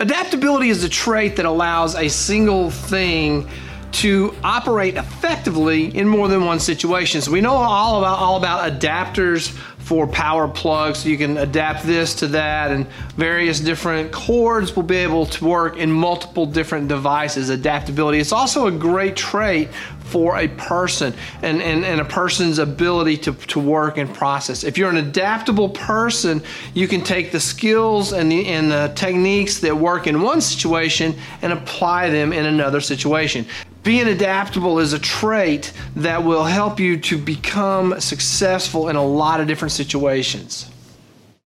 Adaptability is a trait that allows a single thing to operate effectively in more than one situation. So we know all about all about adapters for power plugs. So you can adapt this to that and various different cords will be able to work in multiple different devices. Adaptability. It's also a great trait for a person and, and, and a person's ability to, to work and process. If you're an adaptable person, you can take the skills and the, and the techniques that work in one situation and apply them in another situation. Being adaptable is a trait that will help you to become successful in a lot of different situations.